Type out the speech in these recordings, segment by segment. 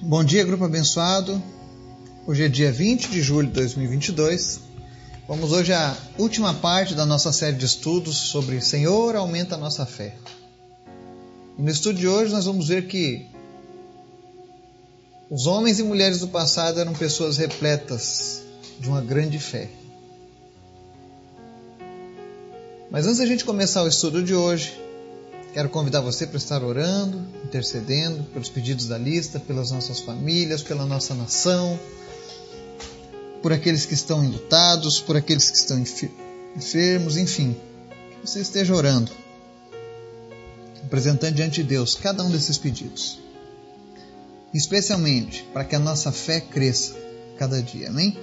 Bom dia, grupo abençoado. Hoje é dia 20 de julho de 2022. Vamos hoje à última parte da nossa série de estudos sobre Senhor aumenta a nossa fé. No estudo de hoje nós vamos ver que os homens e mulheres do passado eram pessoas repletas de uma grande fé. Mas antes da gente começar o estudo de hoje, Quero convidar você para estar orando, intercedendo pelos pedidos da lista, pelas nossas famílias, pela nossa nação, por aqueles que estão enlutados, por aqueles que estão enfermos, enfim. Que você esteja orando, apresentando diante de Deus cada um desses pedidos. Especialmente para que a nossa fé cresça cada dia, amém?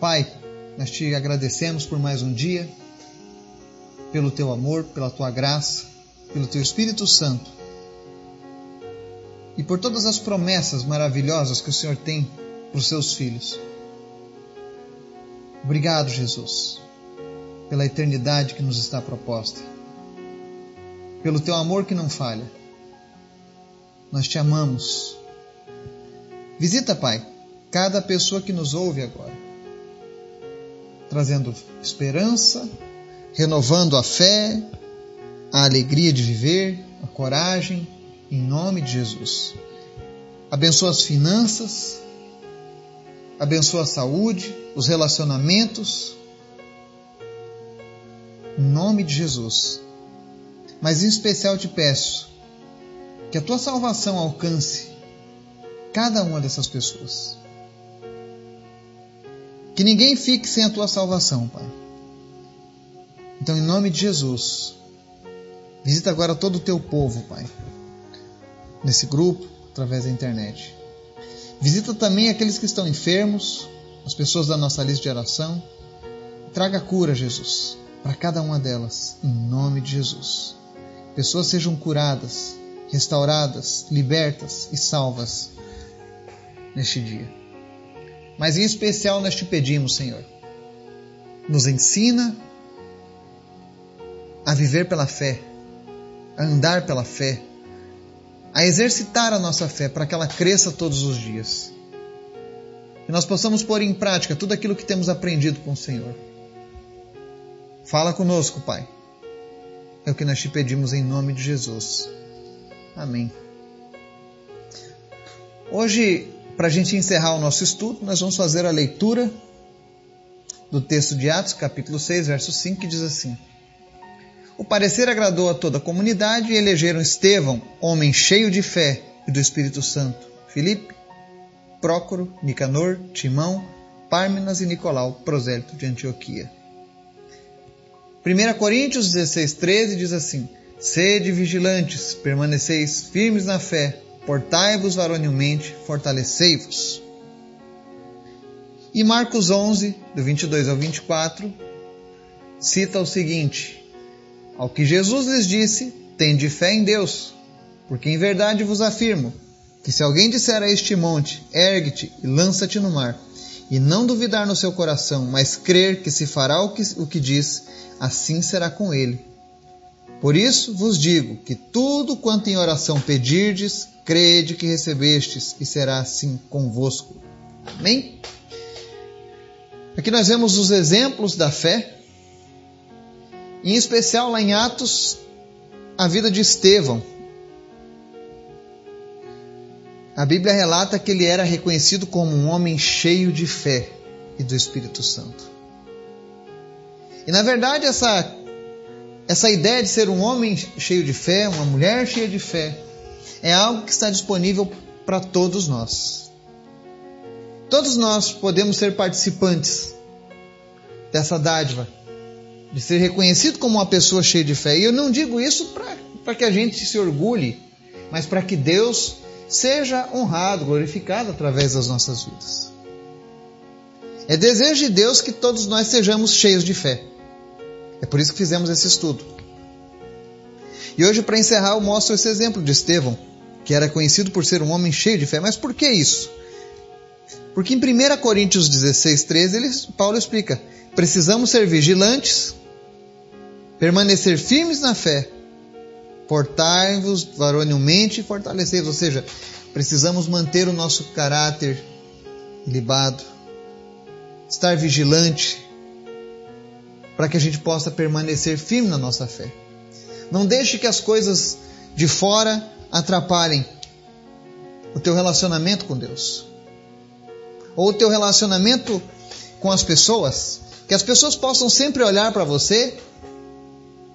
Pai, nós te agradecemos por mais um dia pelo teu amor, pela tua graça, pelo teu Espírito Santo e por todas as promessas maravilhosas que o Senhor tem para os seus filhos. Obrigado, Jesus, pela eternidade que nos está proposta, pelo teu amor que não falha. Nós te amamos. Visita, Pai, cada pessoa que nos ouve agora, trazendo esperança, renovando a fé, a alegria de viver, a coragem, em nome de Jesus. Abençoa as finanças, abençoa a saúde, os relacionamentos, em nome de Jesus. Mas em especial te peço que a tua salvação alcance cada uma dessas pessoas. Que ninguém fique sem a tua salvação, Pai. Então, em nome de Jesus, visita agora todo o teu povo, Pai, nesse grupo, através da internet. Visita também aqueles que estão enfermos, as pessoas da nossa lista de oração. Traga cura, Jesus, para cada uma delas, em nome de Jesus. Pessoas sejam curadas, restauradas, libertas e salvas neste dia. Mas em especial nós te pedimos, Senhor, nos ensina a viver pela fé, a andar pela fé, a exercitar a nossa fé para que ela cresça todos os dias. Que nós possamos pôr em prática tudo aquilo que temos aprendido com o Senhor. Fala conosco, Pai. É o que nós te pedimos em nome de Jesus. Amém. Hoje, para a gente encerrar o nosso estudo, nós vamos fazer a leitura do texto de Atos, capítulo 6, verso 5, que diz assim: o parecer agradou a toda a comunidade e elegeram Estevão, homem cheio de fé e do Espírito Santo, Filipe, Prócoro, Nicanor, Timão, Pármenas e Nicolau, prosélito de Antioquia. 1 Coríntios 16, 13 diz assim: Sede vigilantes, permaneceis firmes na fé, portai-vos varonilmente, fortalecei-vos. E Marcos 11, do 22 ao 24, cita o seguinte: ao que Jesus lhes disse, tende fé em Deus, porque em verdade vos afirmo que se alguém disser a este monte, ergue-te e lança-te no mar, e não duvidar no seu coração, mas crer que se fará o que, o que diz, assim será com ele. Por isso vos digo que tudo quanto em oração pedirdes, crede que recebestes, e será assim convosco. Amém? Aqui nós vemos os exemplos da fé em especial lá em Atos, a vida de Estevão. A Bíblia relata que ele era reconhecido como um homem cheio de fé e do Espírito Santo. E na verdade, essa, essa ideia de ser um homem cheio de fé, uma mulher cheia de fé, é algo que está disponível para todos nós. Todos nós podemos ser participantes dessa dádiva de ser reconhecido como uma pessoa cheia de fé. E eu não digo isso para que a gente se orgulhe, mas para que Deus seja honrado, glorificado através das nossas vidas. É desejo de Deus que todos nós sejamos cheios de fé. É por isso que fizemos esse estudo. E hoje, para encerrar, eu mostro esse exemplo de Estevão, que era conhecido por ser um homem cheio de fé. Mas por que isso? Porque em 1 Coríntios 16, 13, ele, Paulo explica: precisamos ser vigilantes, permanecer firmes na fé, Portai-vos varonilmente e fortalecei-vos. Ou seja, precisamos manter o nosso caráter libado, estar vigilante, para que a gente possa permanecer firme na nossa fé. Não deixe que as coisas de fora atrapalhem o teu relacionamento com Deus. Ou o teu relacionamento com as pessoas. Que as pessoas possam sempre olhar para você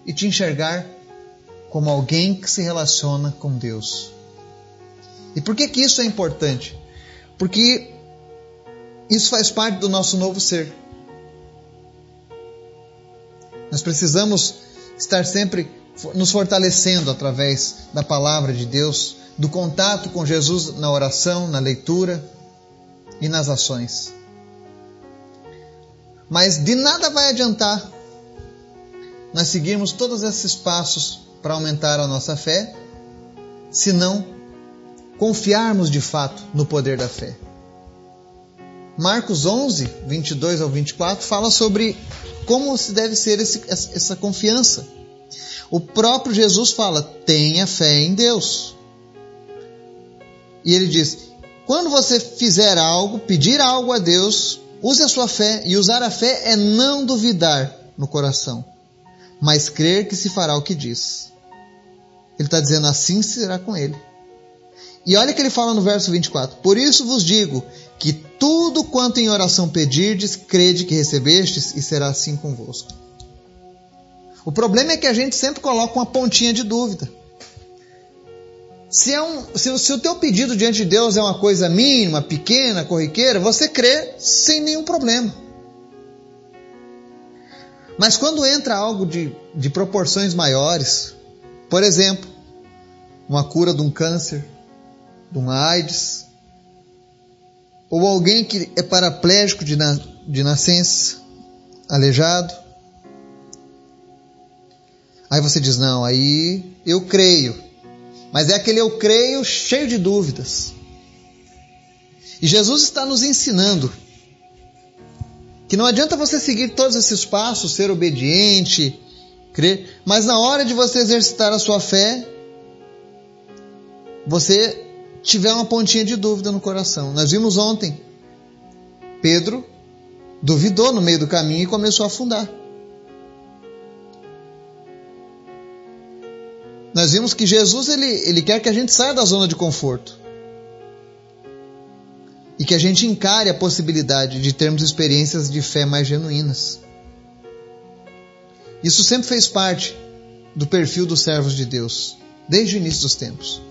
e te enxergar como alguém que se relaciona com Deus. E por que, que isso é importante? Porque isso faz parte do nosso novo ser. Nós precisamos estar sempre nos fortalecendo através da palavra de Deus, do contato com Jesus na oração, na leitura e nas ações. Mas de nada vai adiantar nós seguirmos todos esses passos para aumentar a nossa fé, se não confiarmos de fato no poder da fé. Marcos 11, 22 ao 24 fala sobre como se deve ser esse, essa confiança. O próprio Jesus fala: tenha fé em Deus. E ele diz: quando você fizer algo, pedir algo a Deus, use a sua fé. E usar a fé é não duvidar no coração, mas crer que se fará o que diz. Ele está dizendo assim será com ele. E olha que ele fala no verso 24: Por isso vos digo que tudo quanto em oração pedirdes, crede que recebestes e será assim convosco. O problema é que a gente sempre coloca uma pontinha de dúvida. Se, é um, se, se o teu pedido diante de Deus é uma coisa mínima, pequena, corriqueira, você crê sem nenhum problema. Mas quando entra algo de, de proporções maiores, por exemplo, uma cura de um câncer, de um AIDS, ou alguém que é paraplégico de, na, de nascença, aleijado. Aí você diz: Não, aí eu creio. Mas é aquele eu creio cheio de dúvidas. E Jesus está nos ensinando que não adianta você seguir todos esses passos, ser obediente, crer, mas na hora de você exercitar a sua fé, você tiver uma pontinha de dúvida no coração. Nós vimos ontem, Pedro duvidou no meio do caminho e começou a afundar. Nós vimos que Jesus ele, ele quer que a gente saia da zona de conforto e que a gente encare a possibilidade de termos experiências de fé mais genuínas. Isso sempre fez parte do perfil dos servos de Deus, desde o início dos tempos.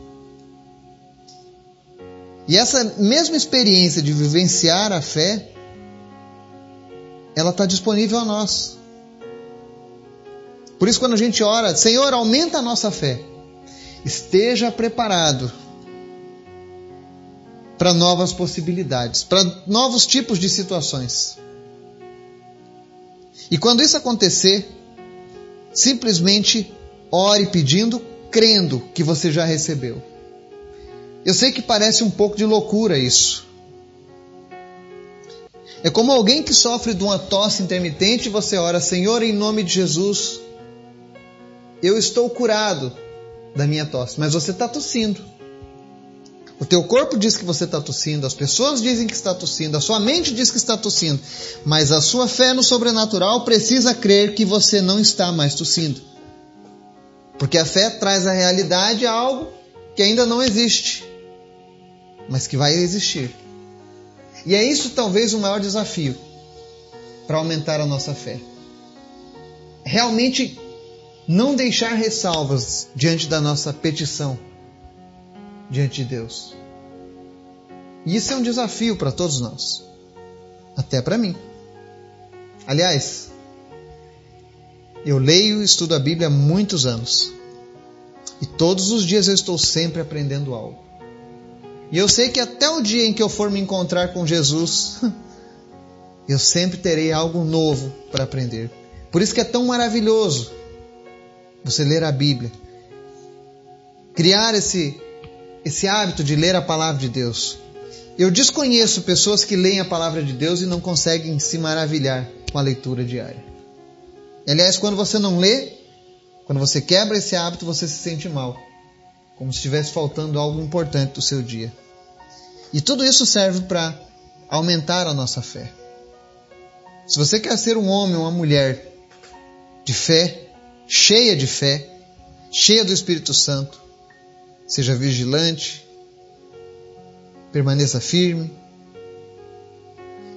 E essa mesma experiência de vivenciar a fé, ela está disponível a nós. Por isso, quando a gente ora, Senhor, aumenta a nossa fé, esteja preparado para novas possibilidades, para novos tipos de situações. E quando isso acontecer, simplesmente ore pedindo, crendo que você já recebeu. Eu sei que parece um pouco de loucura isso. É como alguém que sofre de uma tosse intermitente e você ora, Senhor, em nome de Jesus, eu estou curado da minha tosse, mas você está tossindo. O teu corpo diz que você está tossindo, as pessoas dizem que está tossindo, a sua mente diz que está tossindo, mas a sua fé no sobrenatural precisa crer que você não está mais tossindo. Porque a fé traz a realidade algo que ainda não existe mas que vai existir. E é isso talvez o maior desafio para aumentar a nossa fé. Realmente não deixar ressalvas diante da nossa petição diante de Deus. E isso é um desafio para todos nós, até para mim. Aliás, eu leio e estudo a Bíblia há muitos anos. E todos os dias eu estou sempre aprendendo algo. E eu sei que até o dia em que eu for me encontrar com Jesus, eu sempre terei algo novo para aprender. Por isso que é tão maravilhoso você ler a Bíblia. Criar esse, esse hábito de ler a palavra de Deus. Eu desconheço pessoas que leem a palavra de Deus e não conseguem se maravilhar com a leitura diária. Aliás, quando você não lê, Quando você quebra esse hábito, você se sente mal, como se estivesse faltando algo importante do seu dia. E tudo isso serve para aumentar a nossa fé. Se você quer ser um homem ou uma mulher de fé, cheia de fé, cheia do Espírito Santo, seja vigilante, permaneça firme.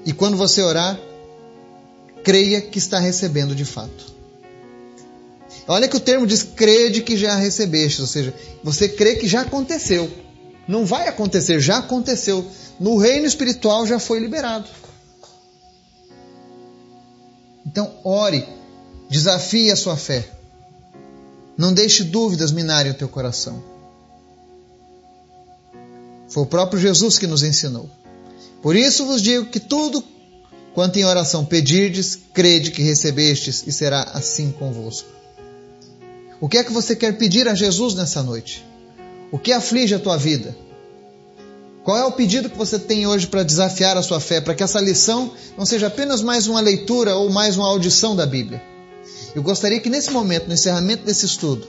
E quando você orar, creia que está recebendo de fato. Olha que o termo diz crede que já recebeste, ou seja, você crê que já aconteceu. Não vai acontecer, já aconteceu. No reino espiritual já foi liberado. Então, ore, desafie a sua fé. Não deixe dúvidas minarem o teu coração. Foi o próprio Jesus que nos ensinou. Por isso vos digo que tudo quanto em oração pedirdes, crede que recebestes e será assim convosco. O que é que você quer pedir a Jesus nessa noite? O que aflige a tua vida? Qual é o pedido que você tem hoje para desafiar a sua fé, para que essa lição não seja apenas mais uma leitura ou mais uma audição da Bíblia? Eu gostaria que nesse momento, no encerramento desse estudo,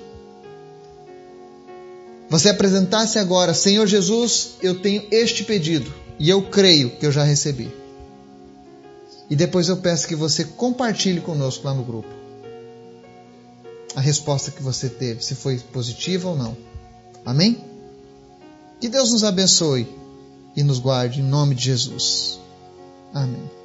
você apresentasse agora, Senhor Jesus, eu tenho este pedido e eu creio que eu já recebi. E depois eu peço que você compartilhe conosco lá no grupo a resposta que você teve, se foi positiva ou não. Amém? Que Deus nos abençoe e nos guarde em nome de Jesus. Amém.